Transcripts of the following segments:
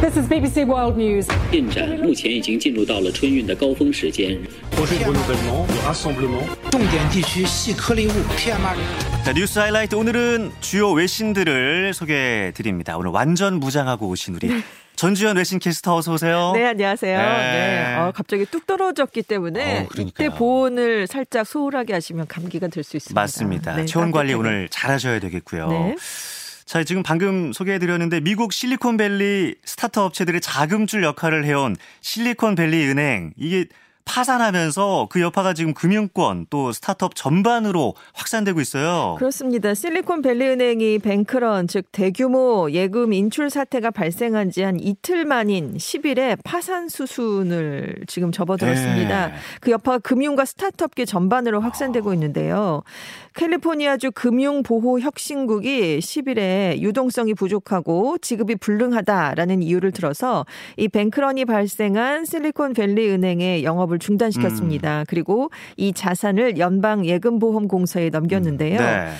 This is BBC World News. 进展目前已经进入到了春运的高峰时间。 projet de renouvellement, de rassemblement. 重点地区细颗粒物 PM2.5。 자, 뉴스 하이라이트 오늘은 주요 외신들을 소개해 드립니다. 오늘 완전 무장하고 오신 우리 전주현 외신 캐스터 어서 오세요. 네, 안녕하세요. 네. 네. 어, 갑자기 뚝 떨어졌기 때문에 어, 그러니까요. 이때 보온을 살짝 소홀하게 하시면 감기가 들 수 있습니다. 맞습니다. 네, 체온 관리 따뜻하게. 오늘 잘하셔야 되겠고요. 네. 자, 지금 방금 소개해드렸는데 미국 실리콘밸리 스타트업 업체들의 자금줄 역할을 해온 실리콘밸리 은행 이게 파산하면서 그 여파가 지금 금융권 또 스타트업 전반으로 확산되고 있어요. 그렇습니다. 실리콘밸리 은행이 뱅크런 즉 대규모 예금 인출 사태가 발생한 지 한 이틀 만인 10일에 파산 수순을 지금 접어들었습니다. 네. 그 여파가 금융과 스타트업계 전반으로 확산되고 있는데요. 캘리포니아주 금융보호혁신국이 10일에 유동성이 부족하고 지급이 불능하다라는 이유를 들어서 이 뱅크런이 발생한 실리콘밸리 은행의 영업을 중단시켰습니다. 그리고 이 자산을 연방 예금보험공사에 넘겼는데요. 네.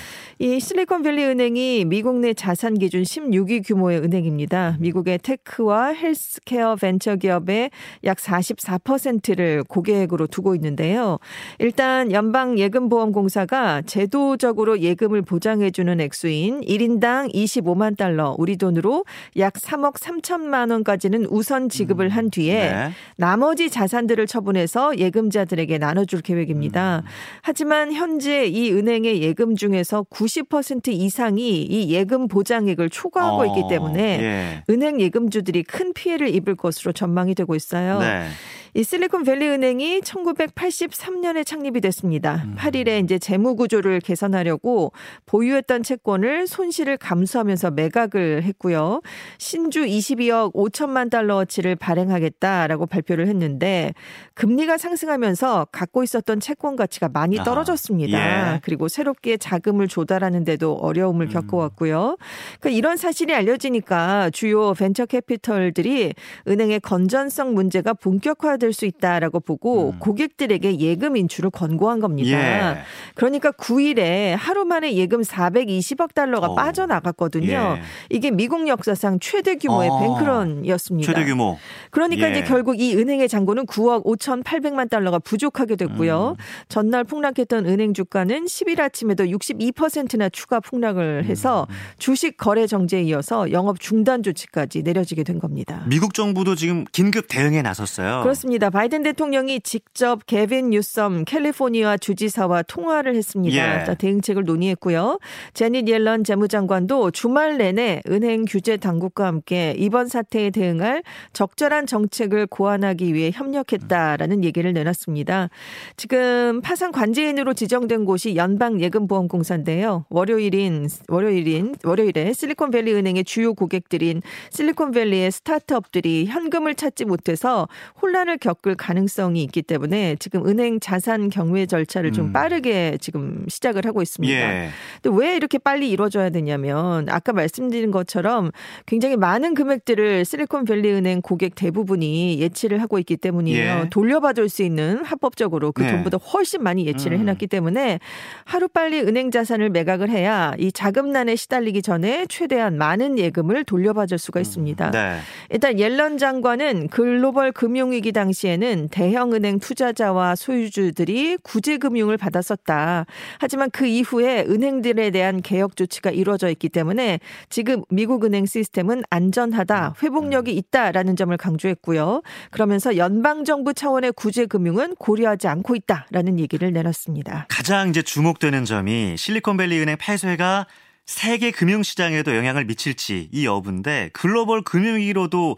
이 실리콘밸리 은행이 미국 내 자산 기준 16위 규모의 은행입니다. 미국의 테크와 헬스케어 벤처 기업의 약 44%를 고객으로 두고 있는데요. 일단 연방 예금보험공사가 제도적으로 예금을 보장해 주는 액수인 1인당 25만 달러, 우리 돈으로 약 3억 3천만 원까지는 우선 지급을 한 뒤에 네. 나머지 자산들을 처분해서 예금자들에게 나눠 줄 계획입니다. 하지만 현재 이 은행의 예금 중에서 90% 이상이 이 예금 보장액을 초과하고 어, 있기 때문에 예. 은행 예금주들이 큰 피해를 입을 것으로 전망이 되고 있어요. 네. 이 실리콘밸리 은행이 1983년에 창립이 됐습니다. 8일에 이제 재무 구조를 개선하려고 보유했던 채권을 손실을 감수하면서 매각을 했고요. 신주 22억 5천만 달러어치를 발행하겠다라고 발표를 했는데 금리가 상승하면서 갖고 있었던 채권 가치가 많이 아, 떨어졌습니다. 예. 그리고 새롭게 자금을 조달하는데도 어려움을 겪어왔고요. 그러니까 이런 사실이 알려지니까 주요 벤처 캐피털들이 은행의 건전성 문제가 본격화 될 수 있다라고 보고 고객들에게 예금 인출을 권고한 겁니다. 예. 그러니까 9일에 하루 만에 예금 420억 달러가 어우, 빠져나갔거든요. 예. 이게 미국 역사상 최대 규모의 어, 뱅크런이었습니다. 최대 규모. 그러니까 예. 이제 결국 이 은행의 잔고는 9억 5,800만 달러가 부족하게 됐고요. 음. 전날 폭락했던 은행 주가는 10일 아침에도 62%나 추가 폭락을 해서 음. 주식 거래 정지에 이어서 영업 중단 조치까지 내려지게 된 겁니다. 미국 정부도 지금 긴급 대응에 나섰어요. 그렇습니다. 바이든 대통령이 직접 개빈 뉴섬 캘리포니아 주지사와 통화를 했습니다. 예. 자, 대응책을 논의했고요. 제닛 옐런 재무장관도 주말 내내 은행 규제 당국과 함께 이번 사태에 대응할 적절한 정책을 고안하기 위해 협력했다라는 얘기를 내놨습니다. 지금 파산 관제인으로 지정된 곳이 연방예금보험공사인데요. 월요일인 월요일인 월요일에 실리콘밸리 은행의 주요 고객들인 실리콘밸리의 스타트업들이 현금을 찾지 못해서 혼란을 겪을 가능성이 있기 때문에 지금 은행 자산 경매 절차를 좀 음. 빠르게 지금 시작을 하고 있습니다. 예. 근데 왜 이렇게 빨리 이루어져야 되냐면 아까 말씀드린 것처럼 굉장히 많은 금액들을 실리콘밸리 은행 고객 대부분이 예치를 하고 있기 때문이에요. 예. 돌려받을 수 있는 합법적으로 그 네. 돈보다 훨씬 많이 예치를 음. 해놨기 때문에 하루 빨리 은행 자산을 매각을 해야 이 자금난에 시달리기 전에 최대한 많은 예금을 돌려받을 수가 있습니다. 네. 일단 옐런 장관은 글로벌 금융위기 당시 에는 대형은행 투자자와 소유주들이 구제금융을 받았었다. 하지만 그 이후에 은행들에 대한 개혁 조치가 이루어져 있기 때문에 지금 미국 은행 시스템은 안전하다, 회복력이 있다라는 점을 강조했고요. 그러면서 연방정부 차원의 구제금융은 고려하지 않고 있다라는 얘기를 내놨습니다. 가장 이제 주목되는 점이 실리콘밸리 은행 폐쇄가 세계 금융시장에도 영향을 미칠지 이 여부인데 글로벌 금융위기로도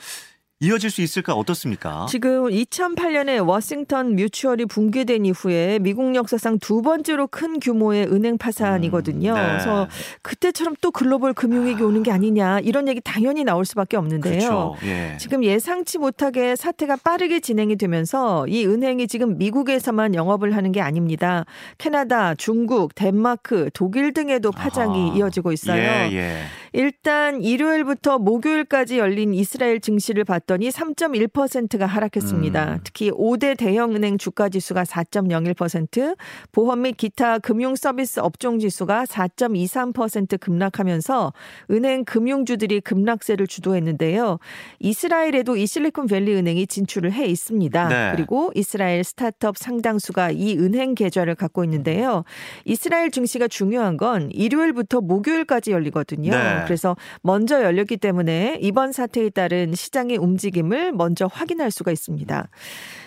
이어질 수 있을까 어떻습니까? 지금 2008년에 워싱턴 뮤추얼이 붕괴된 이후에 미국 역사상 두 번째로 큰 규모의 은행 파산이거든요. 음, 네. 그래서 그때처럼 또 글로벌 금융위기 오는 게 아니냐 이런 얘기 당연히 나올 수밖에 없는데요. 그렇죠. 예. 지금 예상치 못하게 사태가 빠르게 진행이 되면서 이 은행이 지금 미국에서만 영업을 하는 게 아닙니다. 캐나다, 중국, 덴마크, 독일 등에도 파장이 아하. 이어지고 있어요. 예, 예. 일단 일요일부터 목요일까지 열린 이스라엘 증시를 봤더니 3.1%가 하락했습니다. 음. 특히 5대 대형은행 주가 지수가 4.01%, 보험 및 기타 금융 서비스 업종 지수가 4.23% 급락하면서 은행 금융주들이 급락세를 주도했는데요. 이스라엘에도 이 실리콘밸리 은행이 진출을 해 있습니다. 네. 그리고 이스라엘 스타트업 상당수가 이 은행 계좌를 갖고 있는데요. 이스라엘 증시가 중요한 건 일요일부터 목요일까지 열리거든요. 네. 그래서 먼저 열렸기 때문에 이번 사태에 따른 시장의 움직임을 먼저 확인할 수가 있습니다.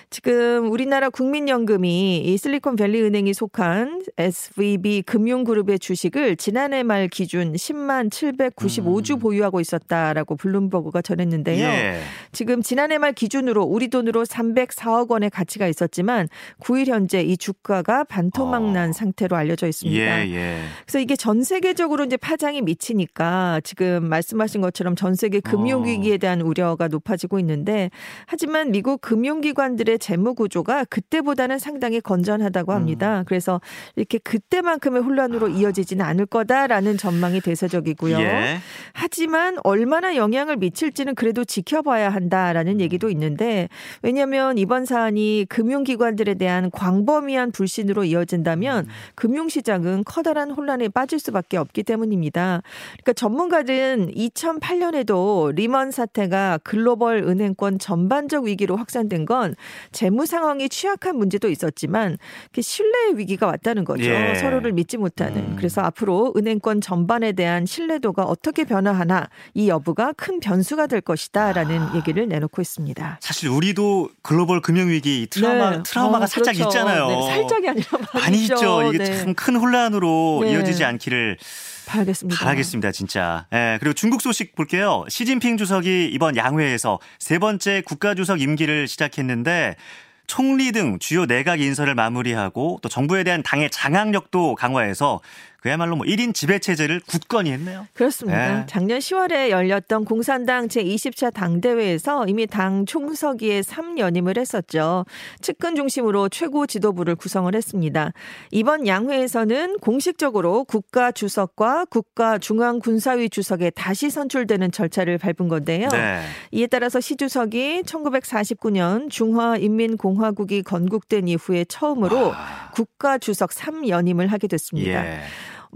지금 우리나라 국민연금이 이 실리콘밸리 은행이 속한 SVB 금융그룹의 주식을 지난해 말 기준 10만 795주 음. 보유하고 있었다라고 블룸버그가 전했는데요. 예. 지금 지난해 말 기준으로 우리 돈으로 304억 원의 가치가 있었지만 9일 현재 이 주가가 반토막난 어. 상태로 알려져 있습니다. 예, 예. 그래서 이게 전 세계적으로 이제 파장이 미치니까 지금 말씀하신 것처럼 전 세계 금융 위기에 대한 우려가 높아지고 있는데 하지만 미국 금융기관들의 재무 구조가 그때보다는 상당히 건전하다고 합니다. 그래서 이렇게 그때만큼의 혼란으로 이어지지는 않을 거다라는 전망이 대세적이고요. 예. 하지만 얼마나 영향을 미칠지는 그래도 지켜봐야 한다라는 얘기도 있는데 왜냐하면 이번 사안이 금융기관들에 대한 광범위한 불신으로 이어진다면 금융시장은 커다란 혼란에 빠질 수밖에 없기 때문입니다. 그러니까 전문가들은 2008년에도 리먼 사태가 글로벌 은행권 전반적 위기로 확산된 건 재무 상황이 취약한 문제도 있었지만 그 신뢰의 위기가 왔다는 거죠. 예. 서로를 믿지 못하는. 음. 그래서 앞으로 은행권 전반에 대한 신뢰도가 어떻게 변화하나 이 여부가 큰 변수가 될 것이다라는 아. 얘기를 내놓고 있습니다. 사실 우리도 글로벌 금융 위기 트라우마, 네. 트라우마가 어, 살짝 그렇죠. 있잖아요. 네, 살짝이 아니라 많이, 많이 있죠. 이게 네. 참큰 혼란으로 네. 이어지지 않기를 봐야겠습니다. 바라겠습니다, 진짜. 예, 그리고 중국 소식 볼게요. 시진핑 주석이 이번 양회에서 세 번째 국가주석 임기를 시작했는데 총리 등 주요 내각 인선을 마무리하고 또 정부에 대한 당의 장악력도 강화해서 그야말로 뭐 1인 지배 체제를 굳건히 했네요. 그렇습니다. 네. 작년 10월에 열렸던 공산당 제20차 당대회에서 이미 당 총서기에 3연임을 했었죠. 측근 중심으로 최고 지도부를 구성을 했습니다. 이번 양회에서는 공식적으로 국가 주석과 국가 중앙 군사위 주석에 다시 선출되는 절차를 밟은 건데요. 네. 이에 따라서 시 주석이 1949년 중화인민공화국이 건국된 이후에 처음으로 국가 주석 3연임을 하게 됐습니다. 예.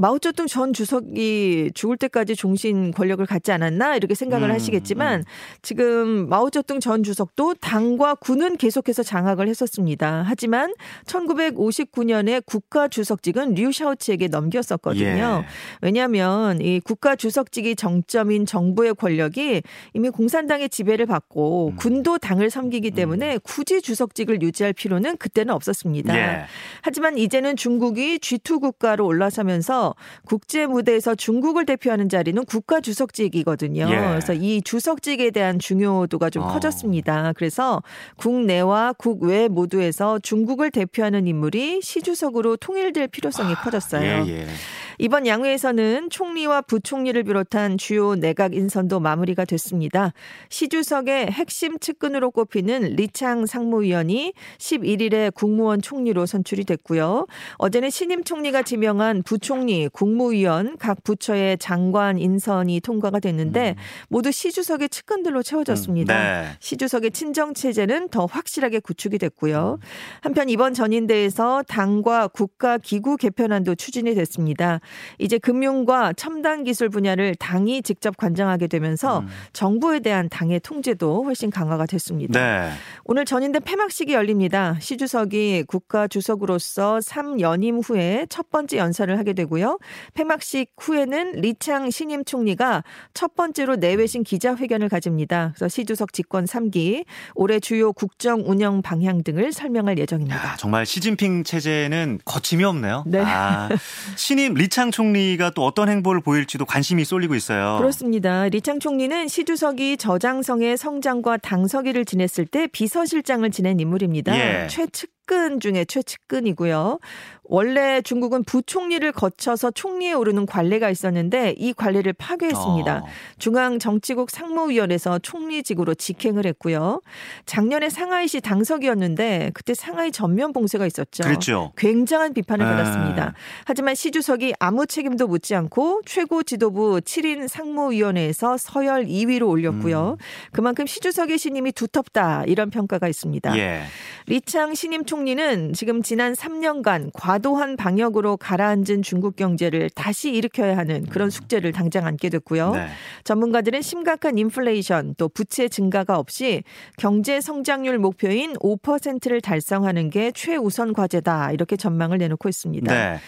마오쩌둥 전 주석이 죽을 때까지 종신 권력을 갖지 않았나 이렇게 생각을 음, 하시겠지만 지금 마오쩌둥 전 주석도 당과 군은 계속해서 장악을 했었습니다. 하지만 1959년에 국가 주석직은 류 샤오치에게 넘겼었거든요. 예. 왜냐하면 이 국가 주석직이 정점인 정부의 권력이 이미 공산당의 지배를 받고 음. 군도 당을 섬기기 때문에 굳이 주석직을 유지할 필요는 그때는 없었습니다. 예. 하지만 이제는 중국이 G2 국가로 올라서면서 국제 무대에서 중국을 대표하는 자리는 국가 주석직이거든요. 예. 그래서 이 주석직에 대한 중요도가 좀 어. 커졌습니다. 그래서 국내와 국외 모두에서 중국을 대표하는 인물이 시주석으로 통일될 필요성이 커졌어요. 예, 예. 이번 양회에서는 총리와 부총리를 비롯한 주요 내각 인선도 마무리가 됐습니다. 시주석의 핵심 측근으로 꼽히는 리창 상무위원이 11일에 국무원 총리로 선출이 됐고요. 어제는 신임 총리가 지명한 부총리, 국무위원, 각 부처의 장관 인선이 통과가 됐는데 모두 시 주석의 측근들로 채워졌습니다. 음, 네. 시 주석의 친정 체제는 더 확실하게 구축이 됐고요. 한편 이번 전인대에서 당과 국가 기구 개편안도 추진이 됐습니다. 이제 금융과 첨단 기술 분야를 당이 직접 관장하게 되면서 음. 정부에 대한 당의 통제도 훨씬 강화가 됐습니다. 네. 오늘 전인대 폐막식이 열립니다. 시 주석이 국가 주석으로서 3연임 후에 첫 번째 연설을 하게 되고요. 폐막식 후에는 리창 신임 총리가 첫 번째로 내외신 기자회견을 가집니다. 그래서 시 주석 집권 3기 올해 주요 국정 운영 방향 등을 설명할 예정입니다. 야, 정말 시진핑 체제는 거침이 없네요. 네. 아, 신임 리창 총리가 또 어떤 행보를 보일지도 관심이 쏠리고 있어요. 그렇습니다. 리창 총리는 시 주석이 저장성의 성장과 당서기를 지냈을 때 비서실장을 지낸 인물입니다. 예. 최측 측근 중에 최측근이고요. 원래 중국은 부총리를 거쳐서 총리에 오르는 관례가 있었는데 이 관례를 파괴했습니다. 어. 중앙정치국 상무위원회에서 총리직으로 직행을 했고요. 작년에 상하이시 당석이었는데 그때 상하이 전면 봉쇄가 있었죠. 그랬죠. 굉장한 비판을 네. 받았습니다. 하지만 시 주석이 아무 책임도 묻지 않고 최고 지도부 7인 상무위원회에서 서열 2위로 올렸고요. 그만큼 시 주석의 신임이 두텁다 이런 평가가 있습니다. 예. 리창 신임 총 리는 지금 지난 3년간 과도한 방역으로 가라앉은 중국 경제를 다시 일으켜야 하는 그런 숙제를 당장 안게 됐고요. 네. 전문가들은 심각한 인플레이션 또 부채 증가가 없이 경제 성장률 목표인 5%를 달성하는 게 최우선 과제다 이렇게 전망을 내놓고 있습니다. 네.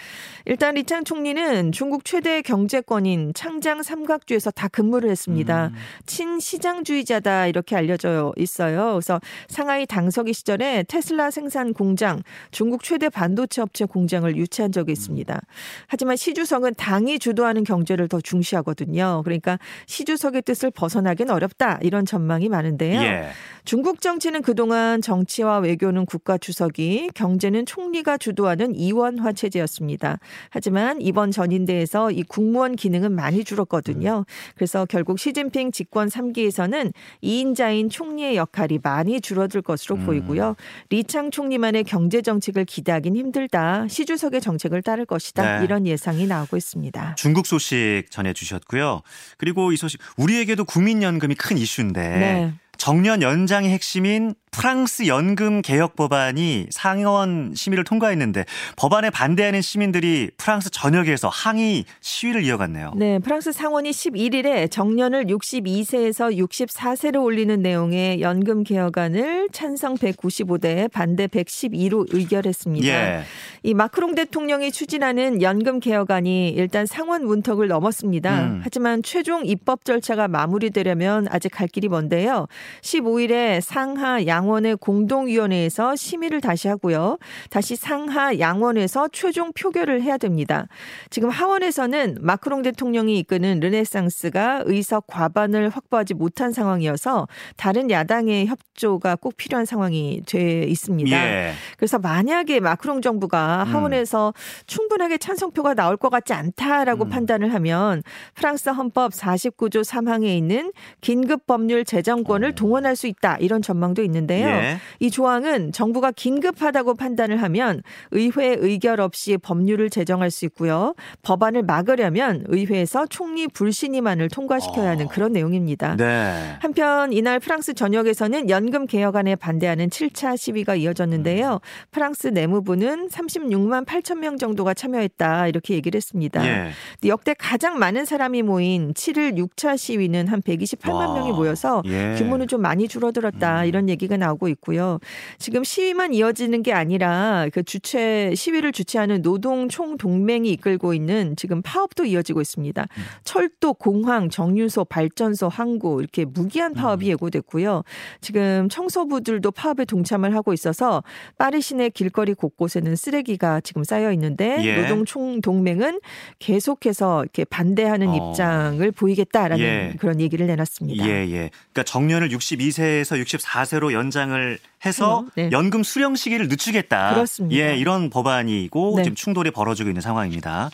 일단 리창 총리는 중국 최대 경제권인 창장 삼각주에서 다 근무를 했습니다. 음. 친시장주의자다 이렇게 알려져 있어요. 그래서 상하이 당서기 시절에 테슬라 생산 공장, 중국 최대 반도체 업체 공장을 유치한 적이 있습니다. 하지만 시 주석은 당이 주도하는 경제를 더 중시하거든요. 그러니까 시 주석의 뜻을 벗어나긴 어렵다 이런 전망이 많은데요. 예. 중국 정치는 그동안 정치와 외교는 국가 주석이, 경제는 총리가 주도하는 이원화 체제였습니다. 하지만 이번 전인대에서 이 국무원 기능은 많이 줄었거든요. 그래서 결국 시진핑 집권 3기에서는 2인자인 총리의 역할이 많이 줄어들 것으로 보이고요. 리창 총리만의 경제 정책을 기대하긴 힘들다. 시 주석의 정책을 따를 것이다. 네. 이런 예상이 나오고 있습니다. 중국 소식 전해 주셨고요. 그리고 이 소식 우리에게도 국민연금이 큰 이슈인데 네. 정년 연장의 핵심인 프랑스 연금 개혁 법안이 상원 심의를 통과했는데 법안에 반대하는 시민들이 프랑스 전역에서 항의 시위를 이어갔네요. 네, 프랑스 상원이 11일에 정년을 62세에서 64세로 올리는 내용의 연금 개혁안을 찬성 195대 반대 112로 의결했습니다. 예. 이 마크롱 대통령이 추진하는 연금 개혁안이 일단 상원 문턱을 넘었습니다. 음. 하지만 최종 입법 절차가 마무리되려면 아직 갈 길이 먼데요. 15일에 상하 양원의 공동위원회에서 심의를 다시 하고요. 다시 상하 양원에서 최종 표결을 해야 됩니다. 지금 하원에서는 마크롱 대통령이 이끄는 르네상스가 의석 과반을 확보하지 못한 상황이어서 다른 야당의 협조가 꼭 필요한 상황이 돼 있습니다. 예. 그래서 만약에 마크롱 정부가 음. 하원에서 충분하게 찬성표가 나올 것 같지 않다라고 음. 판단을 하면 프랑스 헌법 49조 3항에 있는 긴급 법률 제정권을 동원할 수 있다 이런 전망도 있는데요. 어. 예. 이 조항은 정부가 긴급하다고 판단을 하면 의회 의결 없이 법률을 제정할 수 있고요. 법안을 막으려면 의회에서 총리 불신임안을 통과시켜야 하는 어. 그런 내용입니다. 네. 한편 이날 프랑스 전역에서는 연금 개혁안에 반대하는 7차 시위가 이어졌는데요. 프랑스 내무부는 36만 8천 명 정도가 참여했다 이렇게 얘기를 했습니다. 예. 역대 가장 많은 사람이 모인 7일 6차 시위는 한 128만 와. 명이 모여서 예. 규모는 좀 많이 줄어들었다 이런 얘기가 나오고 있고요. 지금 시위만 이어지는 게 아니라 그 주최 시위를 주최하는 노동 총 동맹이 이끌고 있는 지금 파업도 이어지고 있습니다. 철도, 공항, 정유소, 발전소, 항구 이렇게 무기한 파업이 예고됐고요. 지금 청소부들도 파업에 동참을 하고 있어서 파리 시내 길거리 곳곳에는 쓰레기가 지금 쌓여 있는데 예. 노동 총 동맹은 계속해서 이렇게 반대하는 어. 입장을 보이겠다라는 예. 그런 얘기를 내놨습니다. 예, 예. 그러니까 정년을 62세에서 64세로 연장을 해서 어, 네. 연금 수령 시기를 늦추겠다. 그렇습니다. 예, 이런 법안이고 네. 지금 충돌이 벌어지고 있는 상황입니다.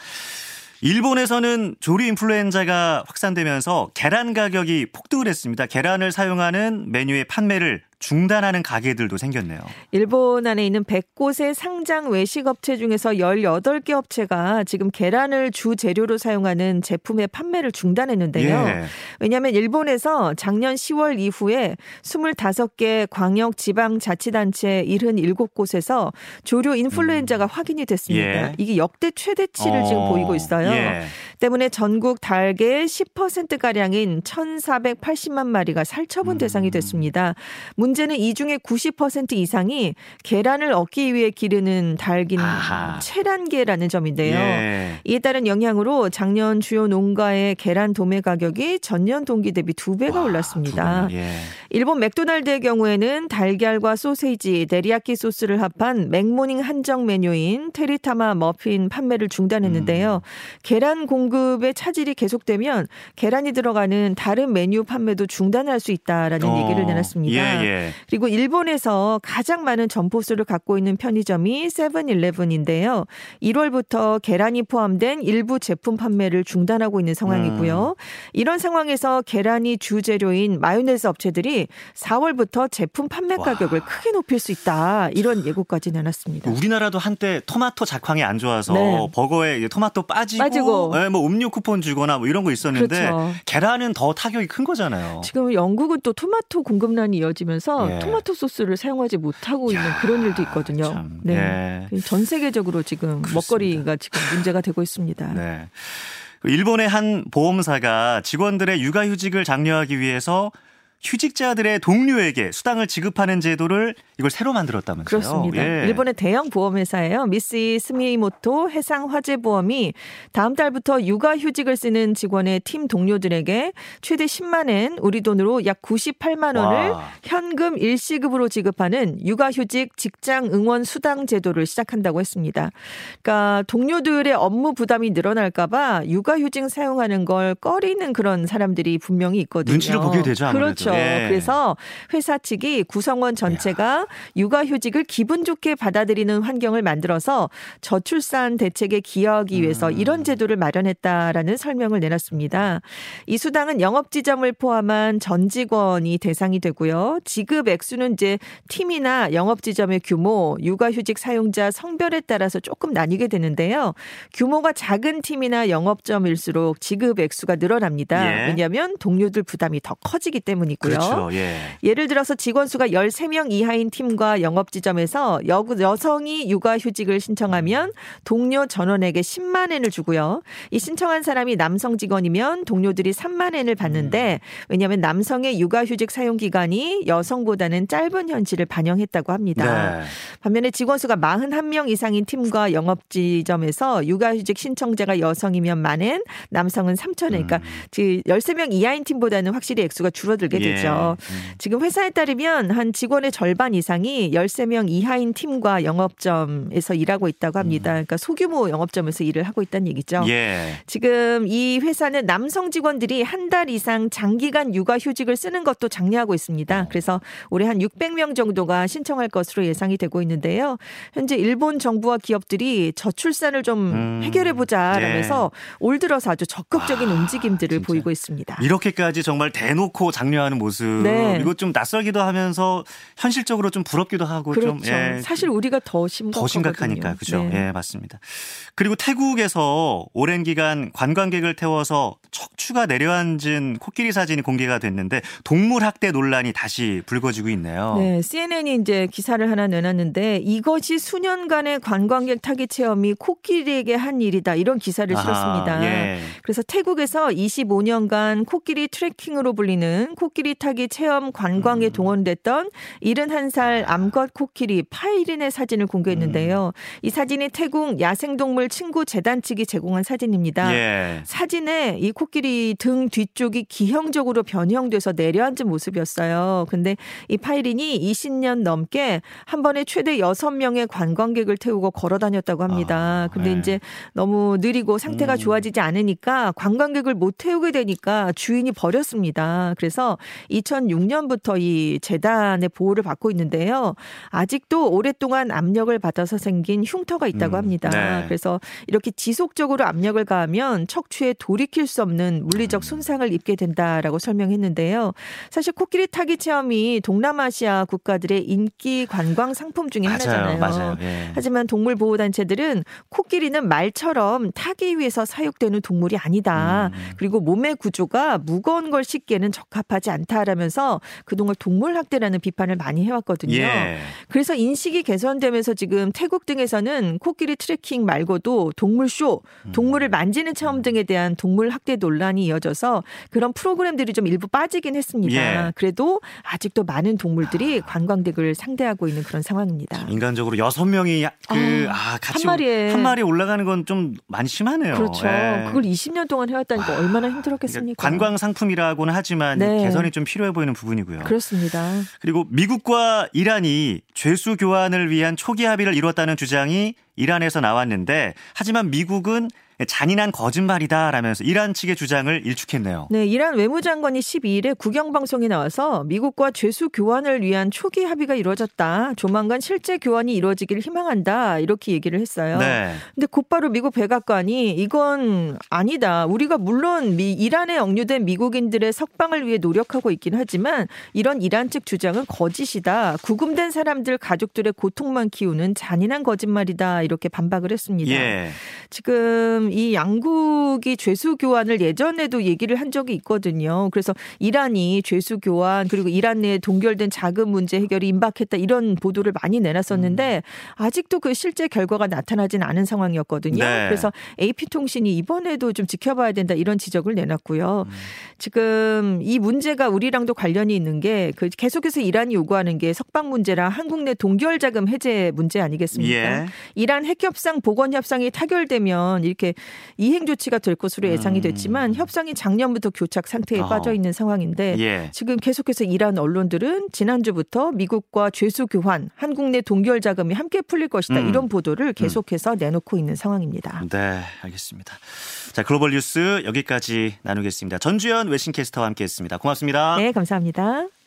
일본에서는 조류 인플루엔자가 확산되면서 계란 가격이 폭등을 했습니다. 계란을 사용하는 메뉴의 판매를 중단하는 가게들도 생겼네요. 일본 안에 있는 100곳의 상장 외식 업체 중에서 18개 업체가 지금 계란을 주 재료로 사용하는 제품의 판매를 중단했는데요. 예. 왜냐하면 일본에서 작년 10월 이후에 25개 광역 지방 자치단체 77곳에서 조류 인플루엔자가 확인이 됐습니다. 예. 이게 역대 최대치를 지금 어, 보이고 있어요. 예. 때문에 전국 닭의 10%가량인 1,480만 마리가 살처분 음. 대상이 됐습니다. 문 제는 이 중에 90% 이상이 계란을 얻기 위해 기르는 닭인 아하. 체란계라는 점인데요. 예. 이에 따른 영향으로 작년 주요 농가의 계란 도매 가격이 전년 동기 대비 두 배가 와, 올랐습니다. 두 예. 일본 맥도날드의 경우에는 달걀과 소세지, 데리야끼 소스를 합한 맥모닝 한정 메뉴인 테리타마 머핀 판매를 중단했는데요. 음. 계란 공급의 차질이 계속되면 계란이 들어가는 다른 메뉴 판매도 중단할 수 있다라는 어, 얘기를 내놨습니다. 예, 예. 예. 그리고 일본에서 가장 많은 점포수를 갖고 있는 편의점이 세븐일레븐인데요. 1월부터 계란이 포함된 일부 제품 판매를 중단하고 있는 상황이고요. 음. 이런 상황에서 계란이 주재료인 마요네즈 업체들이 4월부터 제품 판매 와. 가격을 크게 높일 수 있다. 이런 예고까지 내놨습니다. 우리나라도 한때 토마토 작황이 안 좋아서 네. 버거에 토마토 빠지고, 빠지고. 예, 뭐 음료 쿠폰 주거나 뭐 이런 거 있었는데 그렇죠. 계란은 더 타격이 큰 거잖아요. 지금 영국은 또 토마토 공급난이 이어지면서 예. 토마토 소스를 사용하지 못하고 있는 그런 일도 있거든요. 참, 네. 예. 전 세계적으로 지금 그렇습니다. 먹거리가 지금 문제가 되고 있습니다. 네. 일본의 한 보험사가 직원들의 육아휴직을 장려하기 위해서 휴직자들의 동료에게 수당을 지급하는 제도를 이걸 새로 만들었다면서요? 그렇습니다. 예. 일본의 대형 보험회사예요. 미쓰이 스미모토 해상 화재 보험이 다음 달부터 육아 휴직을 쓰는 직원의 팀 동료들에게 최대 10만 엔, 우리 돈으로 약 98만 원을 와. 현금 일시급으로 지급하는 육아 휴직 직장 응원 수당 제도를 시작한다고 했습니다. 그러니까 동료들의 업무 부담이 늘어날까봐 육아 휴직 사용하는 걸 꺼리는 그런 사람들이 분명히 있거든요. 눈치를 보게 되죠, 아무래도. 그렇죠. 예. 그래서 회사 측이 구성원 전체가 육아휴직을 기분 좋게 받아들이는 환경을 만들어서 저출산 대책에 기여하기 위해서 음. 이런 제도를 마련했다라는 설명을 내놨습니다. 이 수당은 영업 지점을 포함한 전 직원이 대상이 되고요. 지급 액수는 이제 팀이나 영업 지점의 규모, 육아휴직 사용자 성별에 따라서 조금 나뉘게 되는데요. 규모가 작은 팀이나 영업점일수록 지급 액수가 늘어납니다. 예. 왜냐하면 동료들 부담이 더 커지기 때문이 고요. 그렇죠. 예. 예를 들어서 직원 수가 13명 이하인 팀과 영업 지점에서 여, 여성이 육아 휴직을 신청하면 동료 전원에게 10만 엔을 주고요. 이 신청한 사람이 남성 직원이면 동료들이 3만 엔을 받는데 왜냐하면 남성의 육아 휴직 사용 기간이 여성보다는 짧은 현실을 반영했다고 합니다. 네. 반면에 직원 수가 41명 이상인 팀과 영업 지점에서 육아 휴직 신청자가 여성이면 만엔, 남성은 3천 엔. 그러니까 그 13명 이하인 팀보다는 확실히 액수가 줄어들게 음. 예. 되죠. 음. 지금 회사에 따르면 한 직원의 절반 이상이 13명 이하인 팀과 영업점에서 일하고 있다고 합니다. 그러니까 소규모 영업점에서 일을 하고 있다는 얘기죠. 음. 예. 지금 이 회사는 남성 직원들이 한 달 이상 장기간 육아휴직을 쓰는 것도 장려하고 있습니다. 그래서 올해 한 600명 정도가 신청할 것으로 예상이 되고 있는데요. 현재 일본 정부와 기업들이 저출산을 좀 음. 해결해 보자라면서 올 들어서 아주 적극적인 아, 움직임들을 진짜. 보이고 있습니다. 이렇게까지 정말 대놓고 장려하는 모습. 네. 이거 좀 낯설기도 하면서 현실적으로 좀 부럽기도 하고 그렇죠. 좀 예, 사실 우리가 더 심각하거든요. 더 심각하니까 그죠? 네. 예, 맞습니다. 그리고 태국에서 오랜 기간 관광객을 태워서 척추가 내려앉은 코끼리 사진이 공개가 됐는데 동물 학대 논란이 다시 불거지고 있네요. 네, CNN이 이제 기사를 하나 내놨는데 이것이 수년간의 관광객 타기 체험이 코끼리에게 한 일이다 이런 기사를 아하, 실었습니다. 예. 그래서 태국에서 25년간 코끼리 트레킹으로 불리는 코끼리 타기 체험 관광에 음. 동원됐던 71살 암컷 코끼리 파이린의 사진을 공개했는데요. 음. 이 사진이 태국 야생동물 친구 재단 측이 제공한 사진입니다. 예. 사진에 이 코끼리 등 뒤쪽이 기형적으로 변형돼서 내려앉은 모습이었어요. 근데 이 파이린이 20년 넘게 한 번에 최대 6명의 관광객을 태우고 걸어 다녔다고 합니다. 아, 근데 네. 이제 너무 느리고 상태가 음. 좋아지지 않으니까 관광객을 못 태우게 되니까 주인이 버렸습니다. 그래서 2006년부터 이 재단의 보호를 받고 있는데요. 아직도 오랫동안 압력을 받아서 생긴 흉터가 있다고 음, 합니다. 네. 그래서 이렇게 지속적으로 압력을 가하면 척추에 돌이킬 수 없는 물리적 손상을 입게 된다라고 설명했는데요. 사실 코끼리 타기 체험이 동남아시아 국가들의 인기 관광 상품 중에 맞아요, 하나잖아요. 맞아요. 예. 하지만 동물 보호 단체들은 코끼리는 말처럼 타기 위해서 사육되는 동물이 아니다. 음. 그리고 몸의 구조가 무거운 걸 싣기에는 적합하지 않다 라면서 그동안 동물 학대라는 비판을 많이 해왔거든요. 예. 그래서 인식이 개선되면서 지금 태국 등에서는 코끼리 트레킹 말고도 동물 쇼, 음. 동물을 만지는 체험 등에 대한 동물 학대 논란이 이어져서 그런 프로그램들이 좀 일부 빠지긴 했습니다. 예. 그래도 아직도 많은 동물들이 관광객을 상대하고 있는 그런 상황입니다. 인간적으로 여섯 명이 그, 아, 아, 같이 한 마리에. 한 마리에 올라가는 건 좀 많이 심하네요. 그렇죠. 예. 그걸 20년 동안 해왔다니까 얼마나 힘들었겠습니까? 그러니까 관광 상품이라고는 하지만 네. 개선이 좀 필요해 보이는 부분이고요. 그렇습니다. 그리고 미국과 이란이 죄수 교환을 위한 초기 합의를 이뤘다는 주장이 이란에서 나왔는데 하지만 미국은 잔인한 거짓말이다라면서 이란 측의 주장을 일축했네요. 네, 이란 외무장관이 12일에 국영방송에 나와서 미국과 죄수 교환을 위한 초기 합의가 이루어졌다. 조만간 실제 교환이 이루어지기를 희망한다. 이렇게 얘기를 했어요. 네. 근데 곧바로 미국 백악관이 이건 아니다. 우리가 물론 미, 이란에 억류된 미국인들의 석방을 위해 노력하고 있긴 하지만 이런 이란 측 주장은 거짓이다. 구금된 사람들 가족들의 고통만 키우는 잔인한 거짓말이다. 이렇게 반박을 했습니다. 예. 지금 이 양국이 죄수 교환을 예전에도 얘기를 한 적이 있거든요. 그래서 이란이 죄수 교환 그리고 이란 내에 동결된 자금 문제 해결이 임박했다 이런 보도를 많이 내놨었는데 아직도 그 실제 결과가 나타나진 않은 상황이었거든요. 네. 그래서 AP 통신이 이번에도 좀 지켜봐야 된다 이런 지적을 내놨고요. 지금 이 문제가 우리랑도 관련이 있는 게 그 계속해서 이란이 요구하는 게 석방 문제랑 한국 내 동결 자금 해제 문제 아니겠습니까? 예. 이란 핵 협상 보건 협상이 타결되면 이렇게 이행 조치가 될 것으로 예상이 됐지만 협상이 작년부터 교착 상태에 음. 어. 빠져 있는 상황인데 예. 지금 계속해서 이란 언론들은 지난주부터 미국과 죄수 교환, 한국 내 동결 자금이 함께 풀릴 것이다 음. 이런 보도를 계속해서 내놓고 있는 상황입니다. 네, 알겠습니다. 자, 글로벌 뉴스 여기까지 나누겠습니다. 전주현 외신캐스터와 함께했습니다. 고맙습니다. 네, 감사합니다.